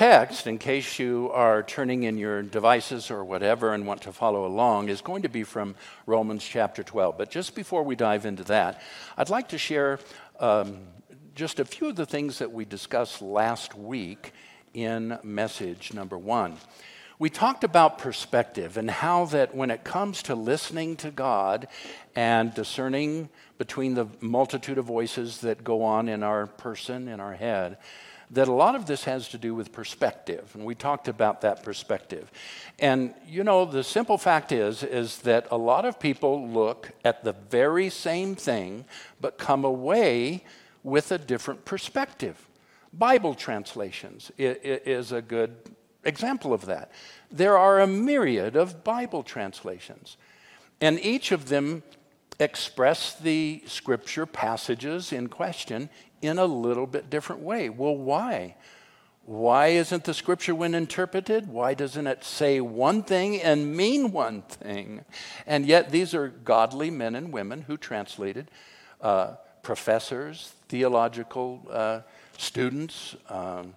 Text, in case you are turning in your devices or whatever and want to follow along, is going to be from Romans chapter 12. But just before we dive into that, I'd like to share um, just a few of the things that we discussed last week in message number one. We talked about perspective and how that when it comes to listening to God and discerning between the multitude of voices that go on in our person, in our head, that a lot of this has to do with perspective and we talked about that perspective. And you know the simple fact is is that a lot of people look at the very same thing but come away with a different perspective. Bible translations is a good example of that. There are a myriad of bible translations and each of them express the scripture passages in question in a little bit different way. Well, why? Why isn't the scripture, when interpreted, why doesn't it say one thing and mean one thing? And yet, these are godly men and women who translated, uh, professors, theological uh, students, um,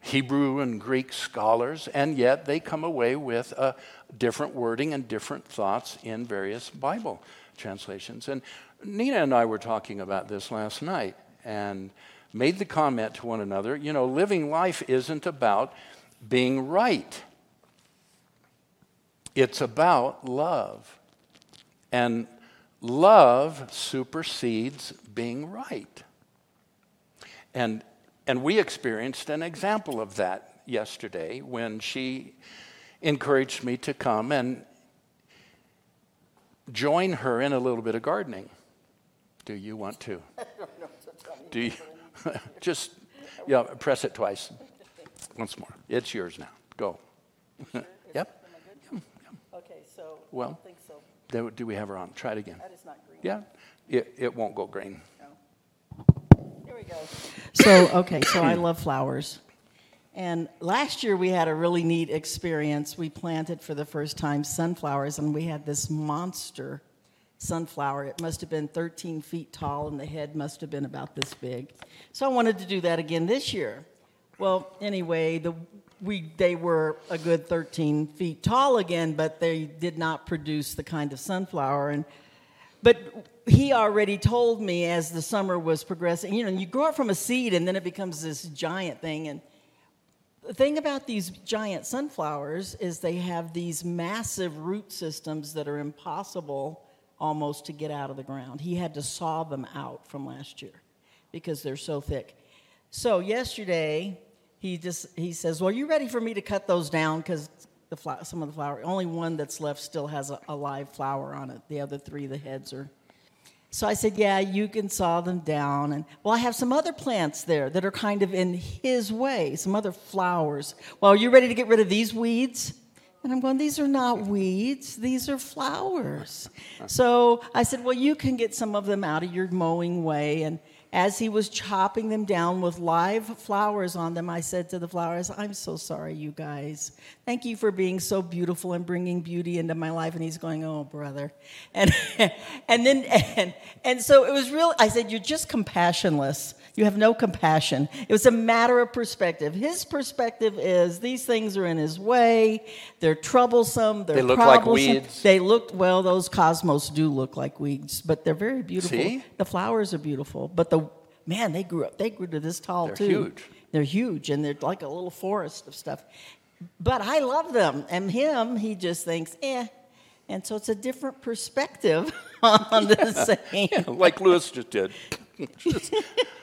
Hebrew and Greek scholars, and yet they come away with a different wording and different thoughts in various Bible translations. And Nina and I were talking about this last night and made the comment to one another you know, living life isn't about being right, it's about love. And love supersedes being right. And, and we experienced an example of that yesterday when she encouraged me to come and join her in a little bit of gardening. Do you want to? Do you? Just, yeah, press it twice. Once more. It's yours now. Go. Sure? yep. yep. Okay, so well, I don't think so. Do, do we have her on? Try it again. That is not green. Yeah, it, it won't go green. No. Here we go. So, okay, so I love flowers. And last year we had a really neat experience. We planted for the first time sunflowers, and we had this monster sunflower. It must have been 13 feet tall, and the head must have been about this big. So I wanted to do that again this year. Well, anyway, the, we, they were a good 13 feet tall again, but they did not produce the kind of sunflower. And, but he already told me as the summer was progressing, you know, you grow it from a seed and then it becomes this giant thing. And the thing about these giant sunflowers is they have these massive root systems that are impossible almost to get out of the ground. He had to saw them out from last year because they're so thick. So yesterday, he just he says, "Well, you ready for me to cut those down because the fl- some of the flower, only one that's left still has a, a live flower on it. The other three, the heads are." So I said, "Yeah, you can saw them down." And well, I have some other plants there that are kind of in his way, some other flowers. Well, are you ready to get rid of these weeds? And I'm going, these are not weeds, these are flowers. So I said, well, you can get some of them out of your mowing way. And as he was chopping them down with live flowers on them, I said to the flowers, I'm so sorry, you guys. Thank you for being so beautiful and bringing beauty into my life. And he's going, oh, brother. And, and then, and, and so it was real. I said, you're just compassionless. You have no compassion. It was a matter of perspective. His perspective is these things are in his way. They're troublesome. They're they look like weeds. They look well. Those cosmos do look like weeds, but they're very beautiful. See? The flowers are beautiful, but the man they grew up. They grew to this tall they're too. Huge. They're huge, and they're like a little forest of stuff. But I love them, and him, he just thinks, eh. And so it's a different perspective on the same. Yeah, like Lewis just did.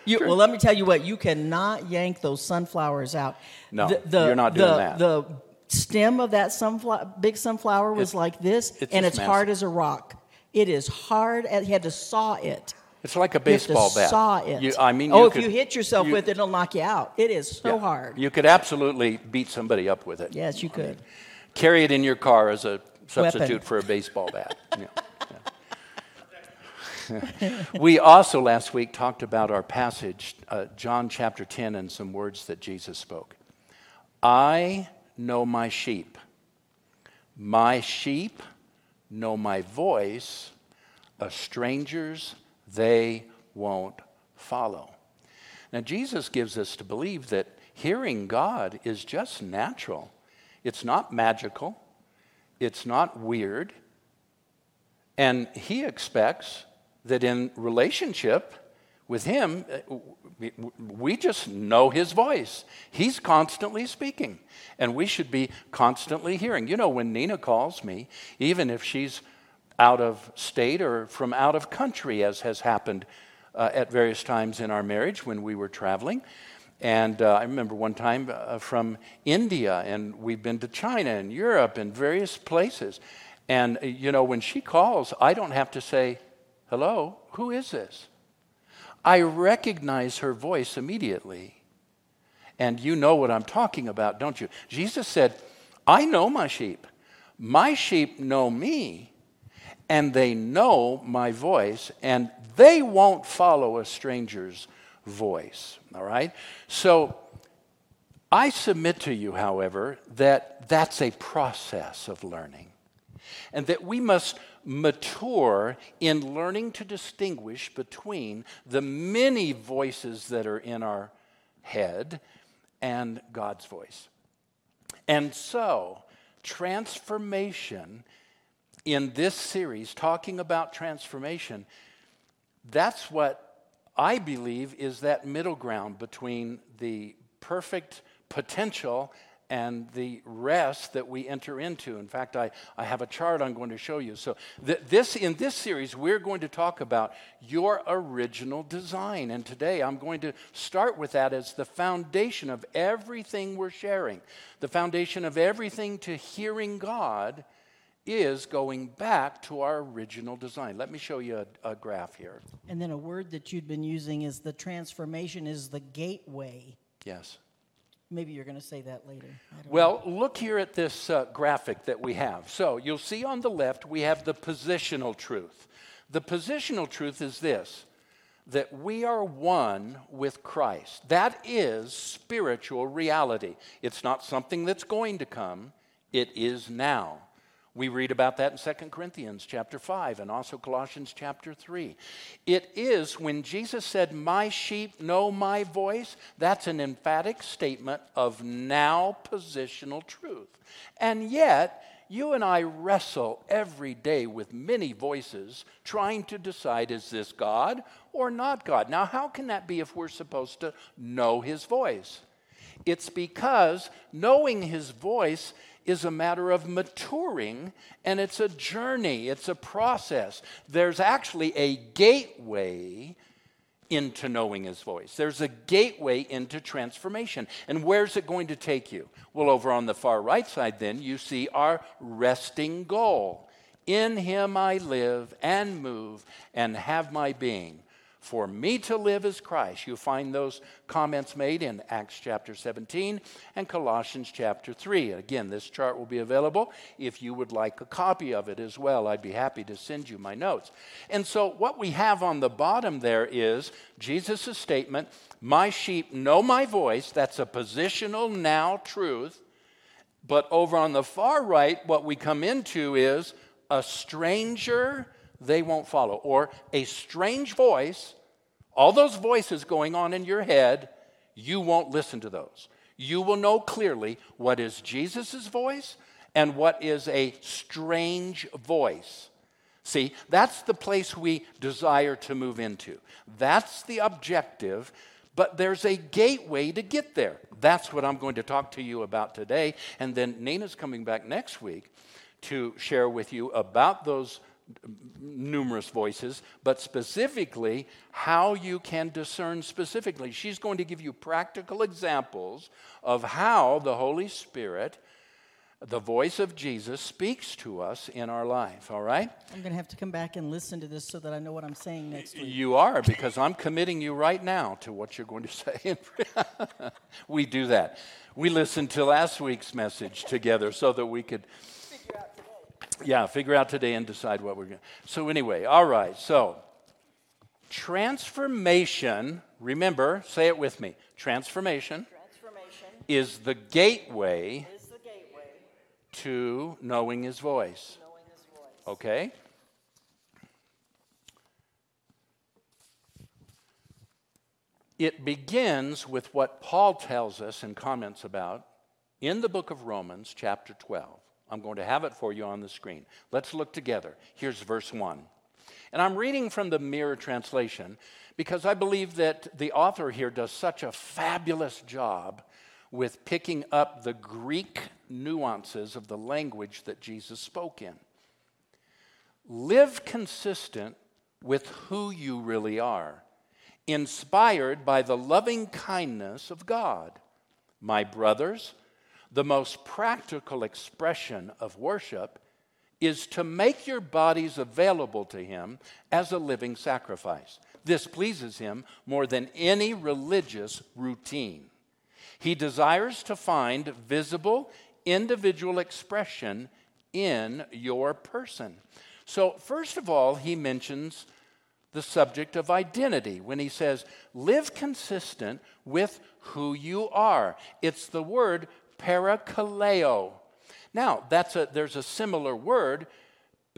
You, well, let me tell you what. You cannot yank those sunflowers out. No, the, the, you're not doing the, that. The stem of that sunflower, big sunflower, was It's- like this, it's and it's hard as a rock. It is hard. As, he had to saw it. It's like a You have to baseball bat. Saw it. You, I mean, oh, if could- you hit yourself you- with it, it'll knock you out. It is so yeah. hard. You could absolutely beat somebody up with it. yes, you could. Carry it in your car as a substitute Weapon. for a baseball bat. Yeah. we also last week talked about our passage, uh, John chapter 10, and some words that Jesus spoke. I know my sheep. My sheep know my voice. A stranger's they won't follow. Now, Jesus gives us to believe that hearing God is just natural. It's not magical, it's not weird. And He expects that in relationship with Him, uh, we just know His voice. He's constantly speaking, and we should be constantly hearing. You know, when Nina calls me, even if she's out of state or from out of country, as has happened uh, at various times in our marriage when we were traveling. And uh, I remember one time uh, from India, and we've been to China and Europe and various places. And, uh, you know, when she calls, I don't have to say, Hello, who is this? I recognize her voice immediately. And you know what I'm talking about, don't you? Jesus said, I know my sheep. My sheep know me, and they know my voice, and they won't follow a stranger's voice. All right? So I submit to you, however, that that's a process of learning, and that we must mature in learning to distinguish between the many voices that are in our head and God's voice. And so, transformation in this series, talking about transformation, that's what I believe is that middle ground between the perfect potential and the rest that we enter into. In fact, I, I have a chart I'm going to show you. So, th- this, in this series, we're going to talk about your original design. And today I'm going to start with that as the foundation of everything we're sharing, the foundation of everything to hearing God is going back to our original design. Let me show you a, a, graph here. And then a word that you'd been using is the transformation is the gateway. Yes. Maybe you're going to say that later. Well, know. look here at this uh, graphic that we have. So you'll see on the left we have the positional truth. The positional truth is this that we are one with Christ. That is spiritual reality. It's not something that's going to come, it is now. We read about that in 2 Corinthians chapter 5 and also Colossians chapter 3. It is when Jesus said, My sheep know my voice, that's an emphatic statement of now positional truth. And yet, you and I wrestle every day with many voices trying to decide is this God or not God? Now, how can that be if we're supposed to know his voice? It's because knowing his voice is a matter of maturing and it's a journey, it's a process. There's actually a gateway into knowing his voice. There's a gateway into transformation. And where's it going to take you? Well, over on the far right side, then, you see our resting goal. In him I live and move and have my being. For me to live is Christ. You find those comments made in Acts chapter 17 and Colossians chapter 3. Again, this chart will be available if you would like a copy of it as well. I'd be happy to send you my notes. And so, what we have on the bottom there is Jesus' statement My sheep know my voice. That's a positional now truth. But over on the far right, what we come into is a stranger they won't follow. Or a strange voice, all those voices going on in your head, you won't listen to those. You will know clearly what is Jesus' voice and what is a strange voice. See, that's the place we desire to move into. That's the objective, but there's a gateway to get there. That's what I'm going to talk to you about today. And then Nina's coming back next week to share with you about those numerous voices, but specifically how you can discern specifically. She's going to give you practical examples of how the Holy Spirit, the voice of Jesus, speaks to us in our life, all right? I'm going to have to come back and listen to this so that I know what I'm saying next week. You are, because I'm committing you right now to what you're going to say. we do that. We listened to last week's message together so that we could yeah, figure out today and decide what we're going to. So, anyway, all right. So, transformation, remember, say it with me transformation, transformation is, the gateway is the gateway to knowing his voice. Knowing his voice. Okay? It begins with what Paul tells us and comments about in the book of Romans, chapter 12. I'm going to have it for you on the screen. Let's look together. Here's verse 1. And I'm reading from the Mirror translation because I believe that the author here does such a fabulous job with picking up the Greek nuances of the language that Jesus spoke in. Live consistent with who you really are, inspired by the loving kindness of God. My brothers, the most practical expression of worship is to make your bodies available to Him as a living sacrifice. This pleases Him more than any religious routine. He desires to find visible individual expression in your person. So, first of all, he mentions the subject of identity when he says, live consistent with who you are. It's the word parakaleo. Now, that's a, there's a similar word,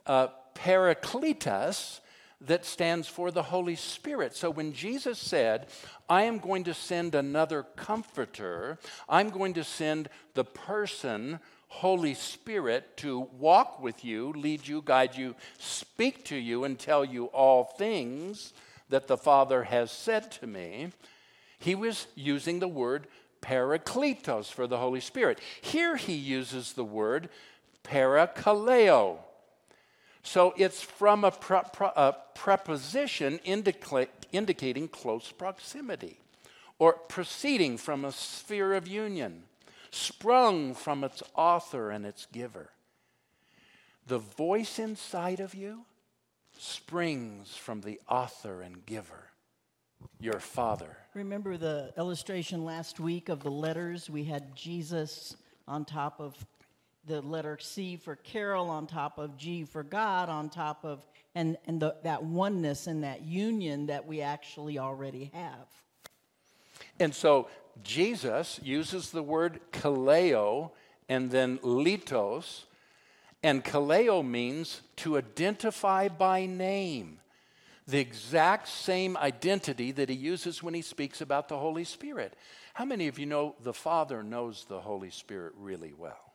uh, parakletos, that stands for the Holy Spirit. So when Jesus said, I am going to send another comforter, I'm going to send the person, Holy Spirit, to walk with you, lead you, guide you, speak to you, and tell you all things that the Father has said to me, he was using the word parakletos for the Holy Spirit. Here he uses the word parakaleo. So it's from a, pre- pre- a preposition indica- indicating close proximity or proceeding from a sphere of union, sprung from its author and its giver. The voice inside of you springs from the author and giver your Father. Remember the illustration last week of the letters? We had Jesus on top of the letter C for Carol, on top of G for God, on top of, and, and the, that oneness and that union that we actually already have. And so Jesus uses the word kaleo and then litos. And kaleo means to identify by name the exact same identity that he uses when he speaks about the Holy Spirit. How many of you know the Father knows the Holy Spirit really well?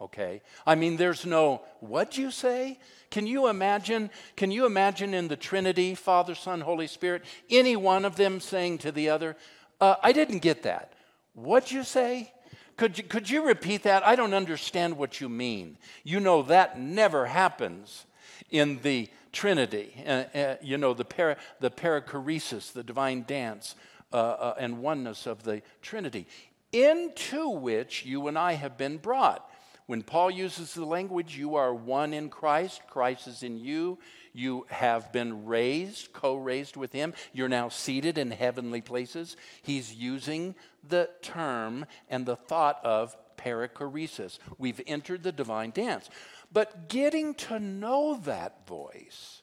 Okay? I mean, there's no, what'd you say? Can you imagine? Can you imagine in the Trinity, Father, Son, Holy Spirit, any one of them saying to the other, uh, I didn't get that. What'd you say? Could you, could you repeat that? I don't understand what you mean. You know, that never happens in the Trinity, uh, uh, you know, the, para, the perichoresis, the divine dance, uh, uh, and oneness of the Trinity, into which you and I have been brought. When Paul uses the language, you are one in Christ, Christ is in you, you have been raised, co raised with him, you're now seated in heavenly places. He's using the term and the thought of perichoresis. We've entered the divine dance. But getting to know that voice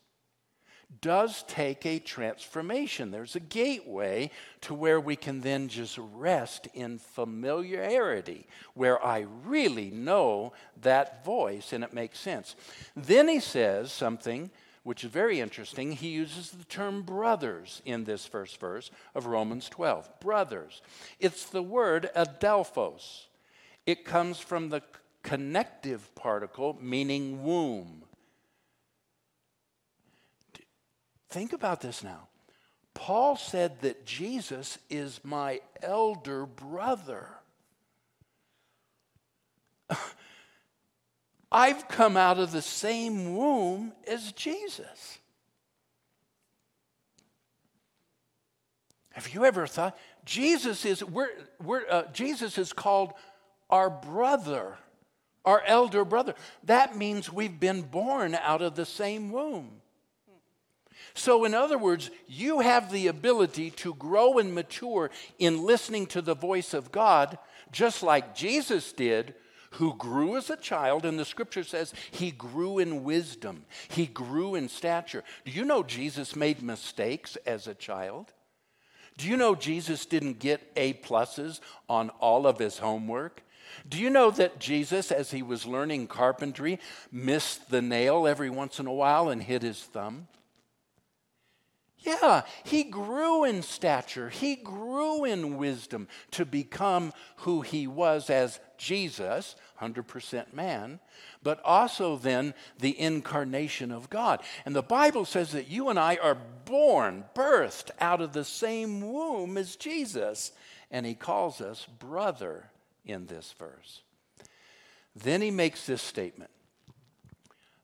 does take a transformation. There's a gateway to where we can then just rest in familiarity, where I really know that voice and it makes sense. Then he says something which is very interesting. He uses the term brothers in this first verse of Romans 12. Brothers. It's the word adelphos. It comes from the connective particle meaning womb. Think about this now. Paul said that Jesus is my elder brother. I've come out of the same womb as Jesus. Have you ever thought Jesus is we're, we're, uh, Jesus is called our brother? Our elder brother. That means we've been born out of the same womb. So, in other words, you have the ability to grow and mature in listening to the voice of God, just like Jesus did, who grew as a child. And the scripture says he grew in wisdom, he grew in stature. Do you know Jesus made mistakes as a child? Do you know Jesus didn't get A pluses on all of his homework? Do you know that Jesus, as he was learning carpentry, missed the nail every once in a while and hit his thumb? Yeah, he grew in stature, he grew in wisdom to become who he was as Jesus, 100% man, but also then the incarnation of God. And the Bible says that you and I are born, birthed out of the same womb as Jesus. And he calls us brother in this verse. Then he makes this statement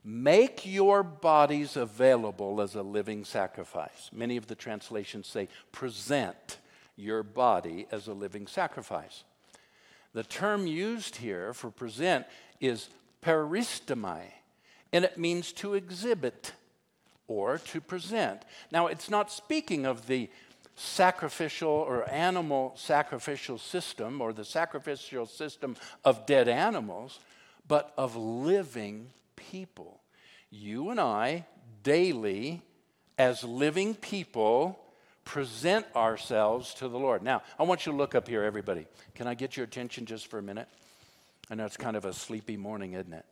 Make your bodies available as a living sacrifice. Many of the translations say, present your body as a living sacrifice. The term used here for present is peristomai, and it means to exhibit or to present. Now, it's not speaking of the sacrificial or animal sacrificial system or the sacrificial system of dead animals, but of living people. You and I, daily, as living people, present ourselves to the Lord. Now, I want you to look up here, everybody. Can I get your attention just for a minute? I know it's kind of a sleepy morning, isn't it?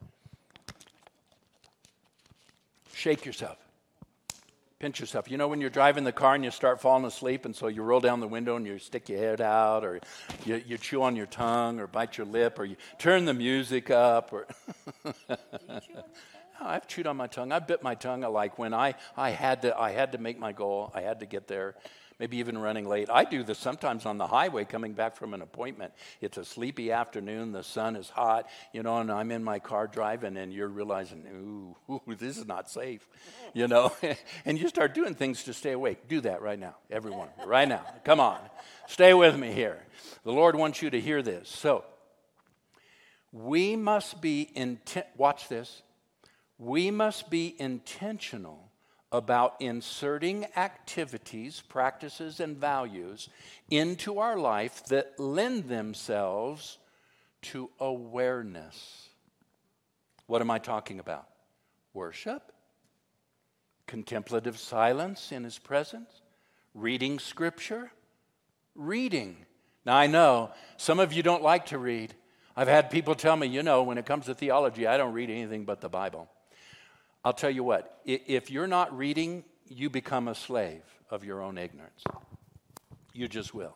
Shake yourself. Pinch yourself. You know, when you're driving the car and you start falling asleep, and so you roll down the window and you stick your head out, or you, you chew on your tongue, or bite your lip, or you turn the music up, or. Oh, I've chewed on my tongue. I bit my tongue. Like when I, I, had to, I had to make my goal, I had to get there, maybe even running late. I do this sometimes on the highway coming back from an appointment. It's a sleepy afternoon, the sun is hot, you know, and I'm in my car driving, and you're realizing, ooh, ooh this is not safe, you know, and you start doing things to stay awake. Do that right now, everyone, right now. Come on, stay with me here. The Lord wants you to hear this. So, we must be intent, watch this we must be intentional about inserting activities, practices, and values into our life that lend themselves to awareness. What am I talking about? Worship, contemplative silence in His presence, reading Scripture, reading. Now, I know some of you don't like to read. I've had people tell me, you know, when it comes to theology, I don't read anything but the Bible. I'll tell you what, if you're not reading, you become a slave of your own ignorance. You just will.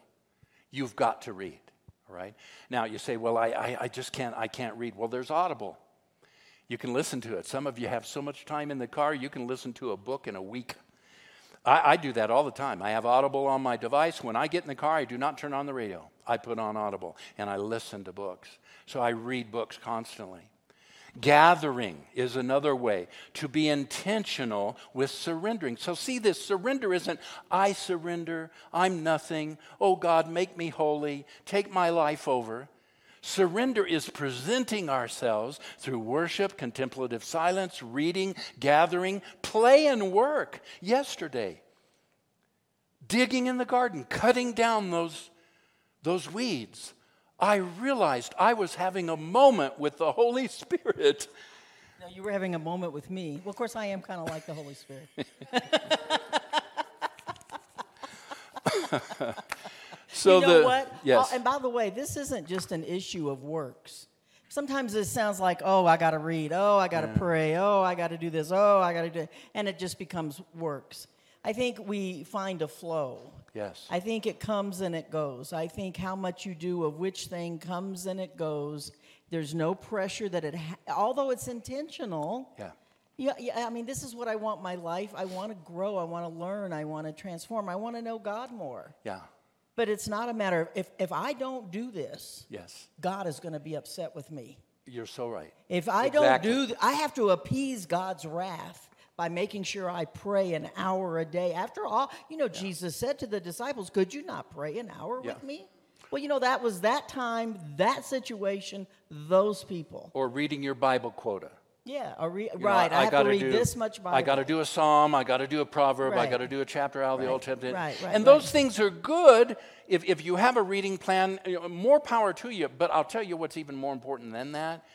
You've got to read, all right? Now you say, well, I, I, I just can't, I can't read. Well, there's Audible. You can listen to it. Some of you have so much time in the car, you can listen to a book in a week. I, I do that all the time. I have Audible on my device. When I get in the car, I do not turn on the radio. I put on Audible and I listen to books. So I read books constantly. Gathering is another way to be intentional with surrendering. So, see, this surrender isn't, I surrender, I'm nothing, oh God, make me holy, take my life over. Surrender is presenting ourselves through worship, contemplative silence, reading, gathering, play, and work. Yesterday, digging in the garden, cutting down those, those weeds I realized I was having a moment with the Holy Spirit. No, you were having a moment with me. Well, of course, I am kind of like the Holy Spirit. so you know the, what? Yes. Oh, and by the way, this isn't just an issue of works. Sometimes it sounds like, oh, I got to read. Oh, I got to yeah. pray. Oh, I got to do this. Oh, I got to do it. And it just becomes works. I think we find a flow. Yes. I think it comes and it goes. I think how much you do of which thing comes and it goes. There's no pressure that it, ha- although it's intentional. Yeah. Yeah, yeah, I mean, this is what I want my life. I want to grow. I want to learn. I want to transform. I want to know God more. Yeah. But it's not a matter of if, if I don't do this, yes, God is going to be upset with me. You're so right. If I exactly. don't do, th- I have to appease God's wrath by making sure I pray an hour a day. After all, you know, yeah. Jesus said to the disciples, Could you not pray an hour yeah. with me? Well, you know, that was that time, that situation, those people. Or reading your Bible quota. Yeah, re- right. Know, I, I, have to read do, this much Bible. I got to do a psalm. I got to do a proverb. Right. I got to do a chapter out of right. the Old Testament. Right, right, and those things are good if, if you have a reading plan. You know, more power to you. But I'll tell you what's even more important than that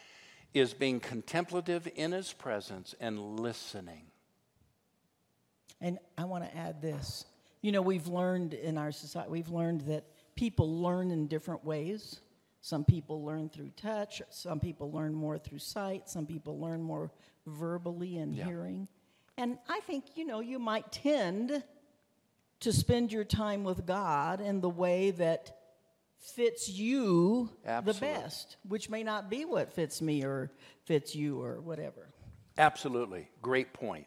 is being contemplative in His presence and listening. And I want to add this. You know, we've learned in our society, we've learned that people learn in different ways. Some people learn through touch, some people learn more through sight, some people learn more verbally and yeah. hearing. And I think, you know, you might tend to spend your time with God in the way that fits you Absolutely. the best, which may not be what fits me or fits you or whatever. Absolutely. Great point.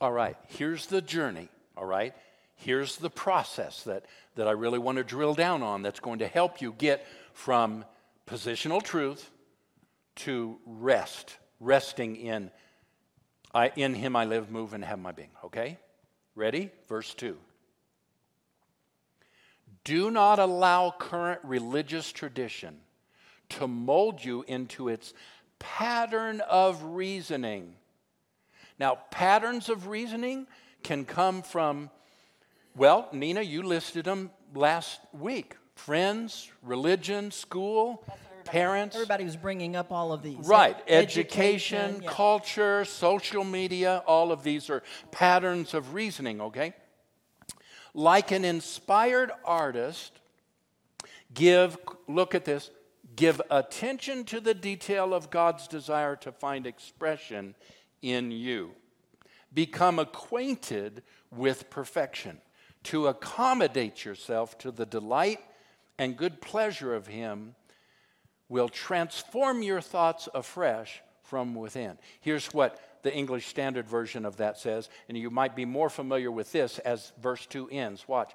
All right, here's the journey, all right? Here's the process that, that I really want to drill down on that's going to help you get from positional truth to rest, resting in I, in him I live, move, and have my being. Okay? Ready? Verse 2. Do not allow current religious tradition to mold you into its pattern of reasoning. Now, patterns of reasoning can come from, well, Nina, you listed them last week friends, religion, school, parents. Everybody was bringing up all of these. Right. Education, Education, yeah. culture, social media, all of these are patterns of reasoning, okay? Like an inspired artist, give, look at this, give attention to the detail of God's desire to find expression in you. Become acquainted with perfection, to accommodate yourself to the delight and good pleasure of Him will transform your thoughts afresh from within. Here's what the English Standard Version of that says, and you might be more familiar with this as verse 2 ends. Watch.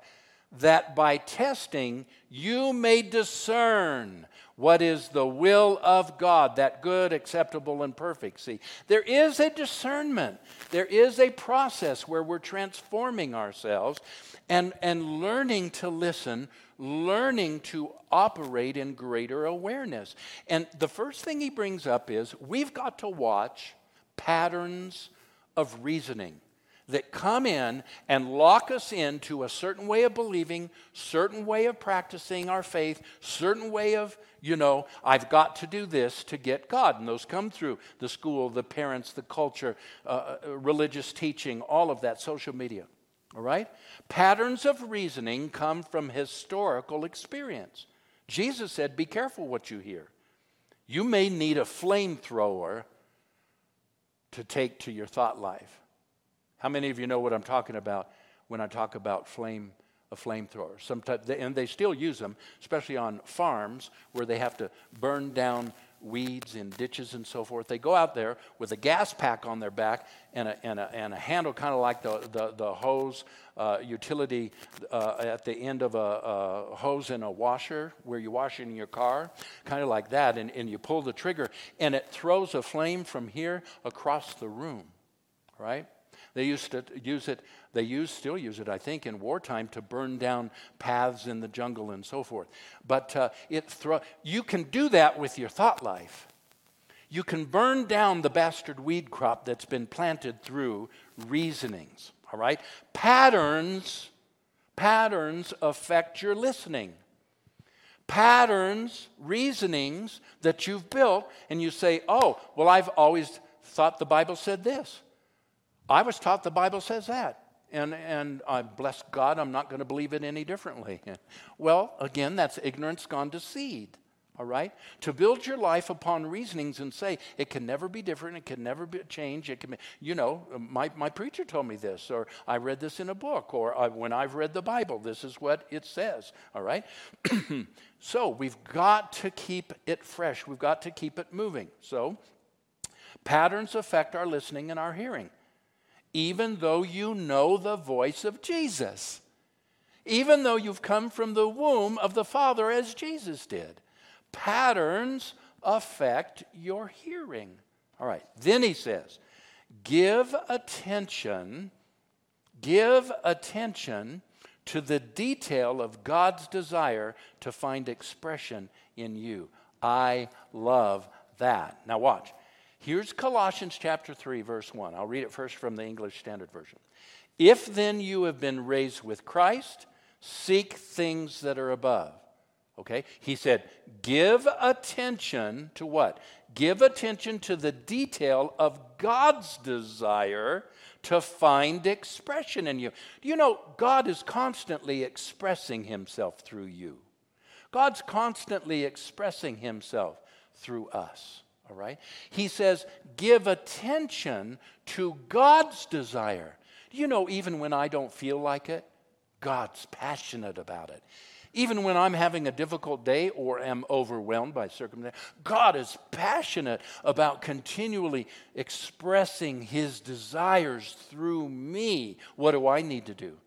That by testing you may discern what is the will of God, that good, acceptable, and perfect. See, there is a discernment, there is a process where we're transforming ourselves and, and learning to listen learning to operate in greater awareness. And the first thing he brings up is we've got to watch patterns of reasoning that come in and lock us into a certain way of believing, certain way of practicing our faith, certain way of, you know, I've got to do this to get God. And those come through the school, the parents, the culture, uh, uh religious teaching, all of that, social media. All right? Patterns of reasoning come from historical experience. Jesus said, Be careful what you hear. You may need a flamethrower to take to your thought life. How many of you know what I'm talking about when I talk about flame? A flamethrower. Sometimes, and they still use them, especially on farms where they have to burn down weeds in ditches and so forth. They go out there with a gas pack on their back and a, and a, and a handle kind of like the, the, the hose uh, utility uh, at the end of a, a, hose in a washer where you wash in your car, kind of like that. And, and you pull the trigger and it throws a flame from here across the room, right? They used to use it, they use, still use it, I think, in wartime to burn down paths in the jungle and so forth. But uh, it throw, you can do that with your thought life. You can burn down the bastard weed crop that's been planted through reasonings, all right? Patterns, patterns affect your listening patterns, reasonings that you've built, and you say, oh, well, I've always thought the Bible said this. I was taught the Bible says that. And, and I bless God, I'm not going to believe it any differently. well, again, that's ignorance gone to seed. All right? To build your life upon reasonings and say, it can never be different, it can never be change, it can be, you know, my, my preacher told me this, or I read this in a book, or I, when I've read the Bible, this is what it says. All right? so we've got to keep it fresh, we've got to keep it moving. So patterns affect our listening and our hearing even though you know the voice of Jesus, even though you've come from the womb of the Father as Jesus did. Patterns affect your hearing. All right, then he says, give attention, give attention to the detail of God's desire to find expression in you. I love that. Now, watch. Here's Colossians chapter 3, verse 1. I'll read it first from the English Standard Version. If then you have been raised with Christ, seek things that are above. Okay? He said, give attention to what? Give attention to the detail of God's desire to find expression in you. Do you know God is constantly expressing himself through you? God's constantly expressing himself through us all right? He says, give attention to God's desire. You know, even when I don't feel like it, God's passionate about it. Even when I'm having a difficult day or am overwhelmed by circumstance, God is passionate about continually expressing his desires through me. What do I need to do?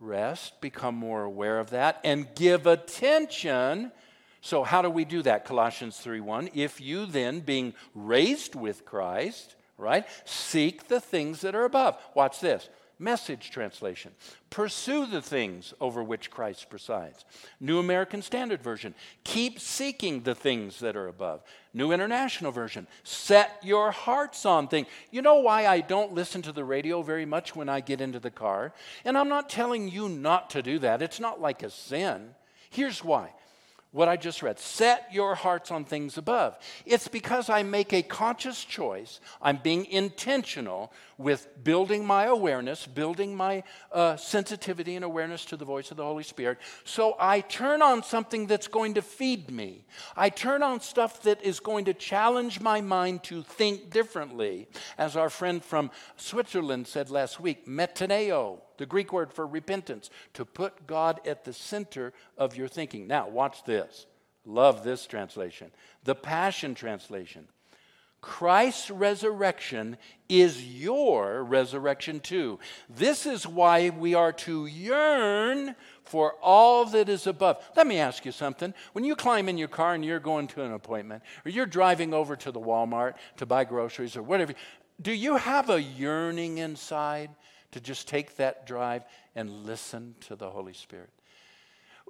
Rest, become more aware of that, and give attention. So, how do we do that? Colossians 3 1. If you then, being raised with Christ, right, seek the things that are above. Watch this Message translation. Pursue the things over which Christ presides. New American Standard Version. Keep seeking the things that are above. New International Version. Set your hearts on things. You know why I don't listen to the radio very much when I get into the car? And I'm not telling you not to do that. It's not like a sin. Here's why what I just read. Set your hearts on things above. It's because I make a conscious choice. I'm being intentional with building my awareness, building my uh, sensitivity and awareness to the voice of the Holy Spirit. So I turn on something that's going to feed me. I turn on stuff that is going to challenge my mind to think differently. As our friend from Switzerland said last week, metaneo the Greek word for repentance, to put God at the center of your thinking. Now, watch this. Love this translation. The Passion Translation. Christ's resurrection is your resurrection too. This is why we are to yearn for all that is above. Let me ask you something. When you climb in your car and you're going to an appointment, or you're driving over to the Walmart to buy groceries or whatever, do you have a yearning inside? To just take that drive and listen to the Holy Spirit.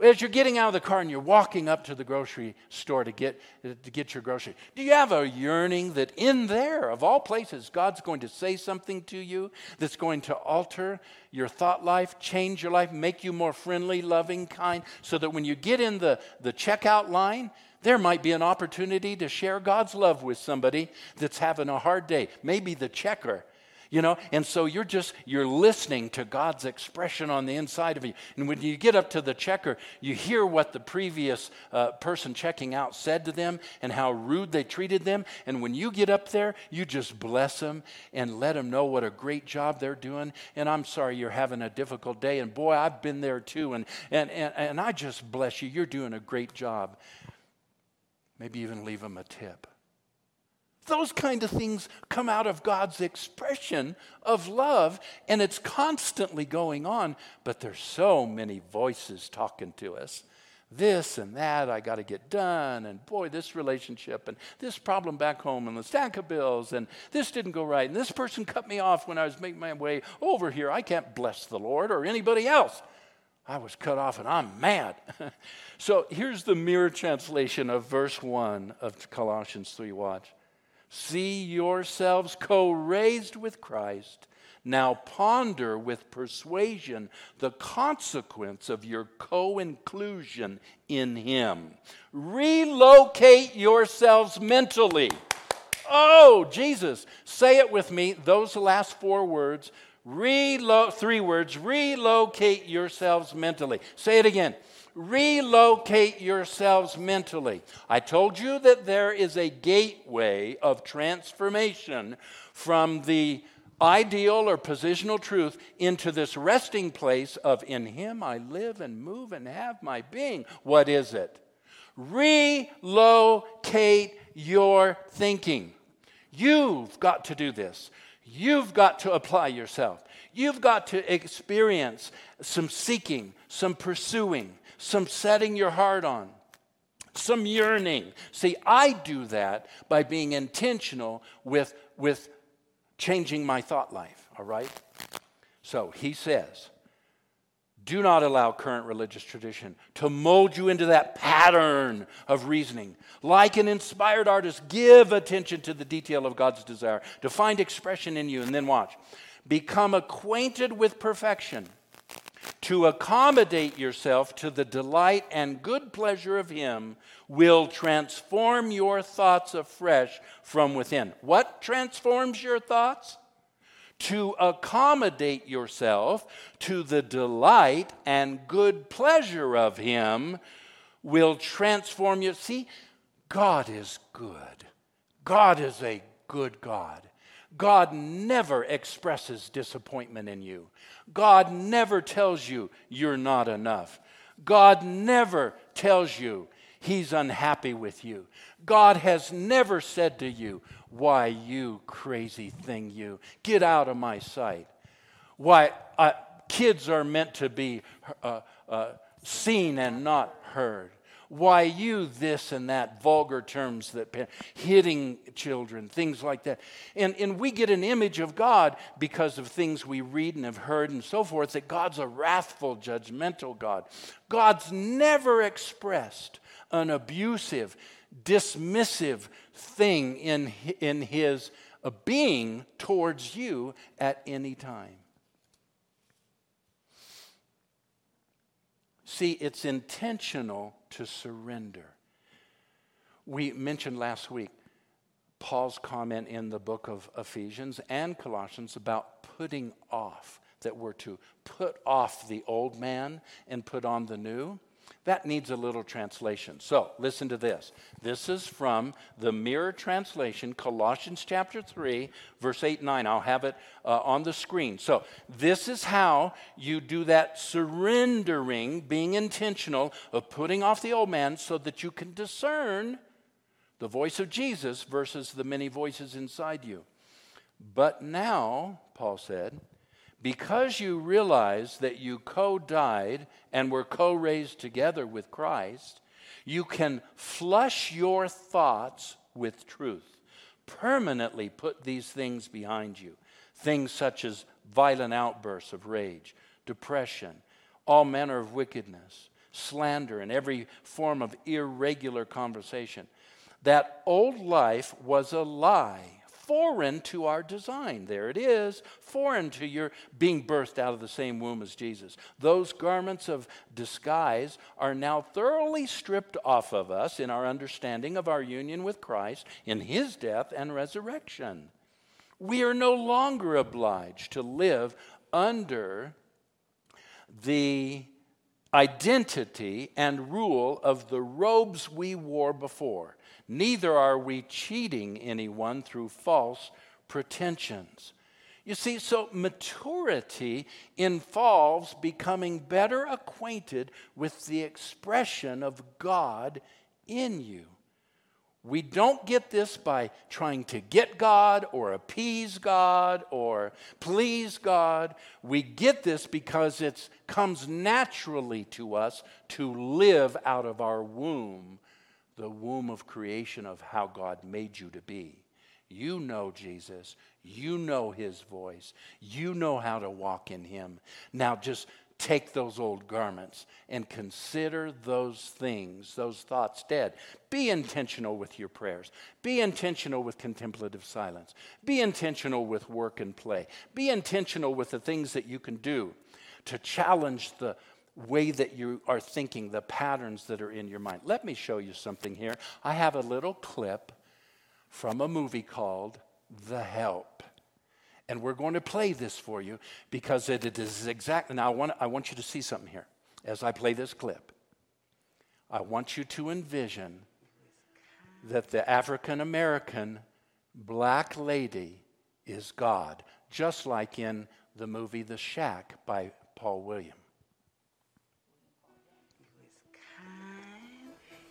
As you're getting out of the car and you're walking up to the grocery store to get, to get your grocery, do you have a yearning that in there, of all places, God's going to say something to you that's going to alter your thought life, change your life, make you more friendly, loving, kind, so that when you get in the, the checkout line, there might be an opportunity to share God's love with somebody that's having a hard day, maybe the checker you know? And so you're just you're listening to god's expression on the inside of you. And when you get up to the checker you hear what the previous uh, person checking out said to them and how rude they treated them. And when you get up there you just bless them and let them know what a great job they're doing. And i'm sorry you're having a difficult day. And boy i've been there too. And and and, and i just bless you. You're doing a great job. Maybe even leave them a tip those kind of things come out of God's expression of love, and it's constantly going on, but there's so many voices talking to us. This and that, I got to get done, and boy, this relationship, and this problem back home, and the stack of bills, and this didn't go right, and this person cut me off when I was making my way over here. I can't bless the Lord or anybody else. I was cut off and I'm mad. so here's the mirror translation of verse 1 of Colossians 3. Watch. See yourselves co raised with Christ. Now ponder with persuasion the consequence of your co inclusion in Him. Relocate yourselves mentally. Oh, Jesus, say it with me, those last four words. Relo- three words relocate yourselves mentally. Say it again relocate yourselves mentally. I told you that there is a gateway of transformation from the ideal or positional truth into this resting place of in Him I live and move and have my being. What is it? Relocate your thinking. You've got to do this. You've got to apply yourself. You've got to experience some seeking, some pursuing, some setting your heart on, some yearning. See, I do that by being intentional with, with changing my thought life, all right? So he says, do not allow current religious tradition to mold you into that pattern of reasoning. Like an inspired artist, give attention to the detail of God's desire to find expression in you, and then watch. Become acquainted with perfection to accommodate yourself to the delight and good pleasure of Him will transform your thoughts afresh from within. What transforms your thoughts? To accommodate yourself to the delight and good pleasure of Him will transform you. See, God is good. God is a good God. God never expresses disappointment in you. God never tells you you're not enough. God never tells you he's unhappy with you. God has never said to you, Why, you crazy thing, you, get out of my sight. Why, uh, kids are meant to be uh, uh, seen and not heard. Why you this and that, vulgar terms that hitting children, things like that. And, and we get an image of God because of things we read and have heard and so forth that God's a wrathful, judgmental God. God's never expressed an abusive, dismissive thing in, in his uh, being towards you at any time. See, it's intentional to surrender. We mentioned last week Paul's comment in the book of Ephesians and Colossians about putting off, that we're to put off the old man and put on the new. That needs a little translation. So, listen to this. This is from the Mirror Translation, Colossians chapter 3, verse 8 and 9. I'll have it uh, on the screen. So, this is how you do that surrendering, being intentional, of putting off the old man so that you can discern the voice of Jesus versus the many voices inside you. But now, Paul said, because you realize that you co died and were co raised together with Christ, you can flush your thoughts with truth. Permanently put these things behind you. Things such as violent outbursts of rage, depression, all manner of wickedness, slander, and every form of irregular conversation. That old life was a lie foreign to our design. There it is, foreign to your being birthed out of the same womb as Jesus. Those garments of disguise are now thoroughly stripped off of us in our understanding of our union with Christ in his death and resurrection. We are no longer obliged to live under the identity and rule of the robes we wore before. Neither are we cheating anyone through false pretensions. You see, so maturity involves becoming better acquainted with the expression of God in you. We don't get this by trying to get God or appease God or please God. We get this because it comes naturally to us to live out of our womb the womb of creation of how God made you to be. You know Jesus. You know his voice. You know how to walk in him. Now just take those old garments and consider those things, those thoughts dead. Be intentional with your prayers. Be intentional with contemplative silence. Be intentional with work and play. Be intentional with the things that you can do to challenge the way that you are thinking, the patterns that are in your mind. Let me show you something here. I have a little clip from a movie called The Help. And we're going to play this for you because it is exactly. Now, I want, I want you to see something here as I play this clip. I want you to envision that the African American black lady is God, just like in the movie The Shack by Paul Williams.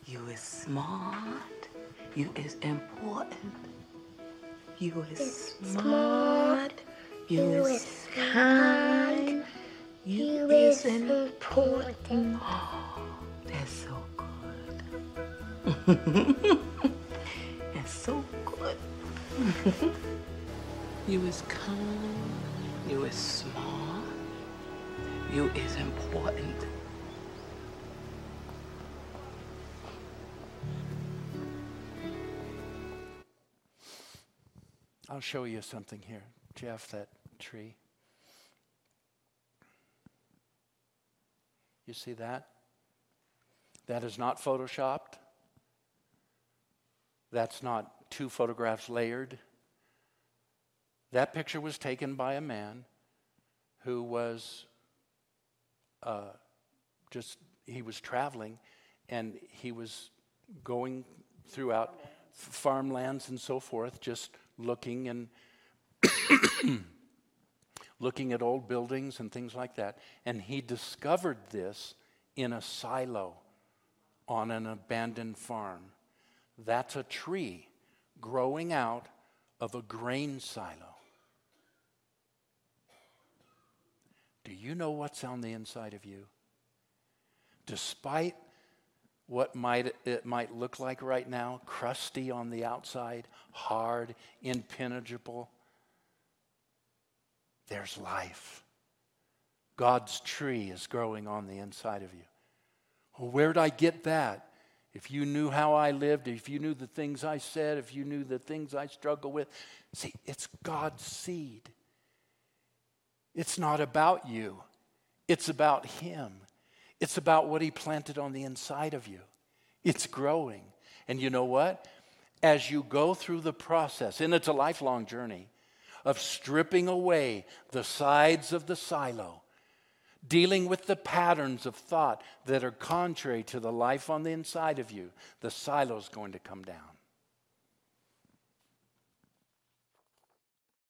You is smart. You is important. You is smart. You is kind. You is important. Oh, that's so good. that's so good. you is kind. You is smart. You is important. I'll show you something here. Jeff, that tree. You see that? That is not photoshopped. That's not two photographs layered. That picture was taken by a man who was uh, just, he was traveling and he was going throughout farmlands and so forth, just looking and looking at old buildings and things like that. And he discovered this in a silo on an abandoned farm. That's a tree growing out of a grain silo. Do you know what's on the inside of you? Despite what might it might look like right now, crusty on the outside, hard, impenetrable, there's life. God's tree is growing on the inside of you. Well, where'd I get that? If you knew how I lived, if you knew the things I said, if you knew the things I struggle with, see, it's God's seed. It's not about you, it's about Him. It's about what He planted on the inside of you. It's growing. And you know what? As you go through the process, and it's a lifelong journey of stripping away the sides of the silo, dealing with the patterns of thought that are contrary to the life on the inside of you, the silo is going to come down.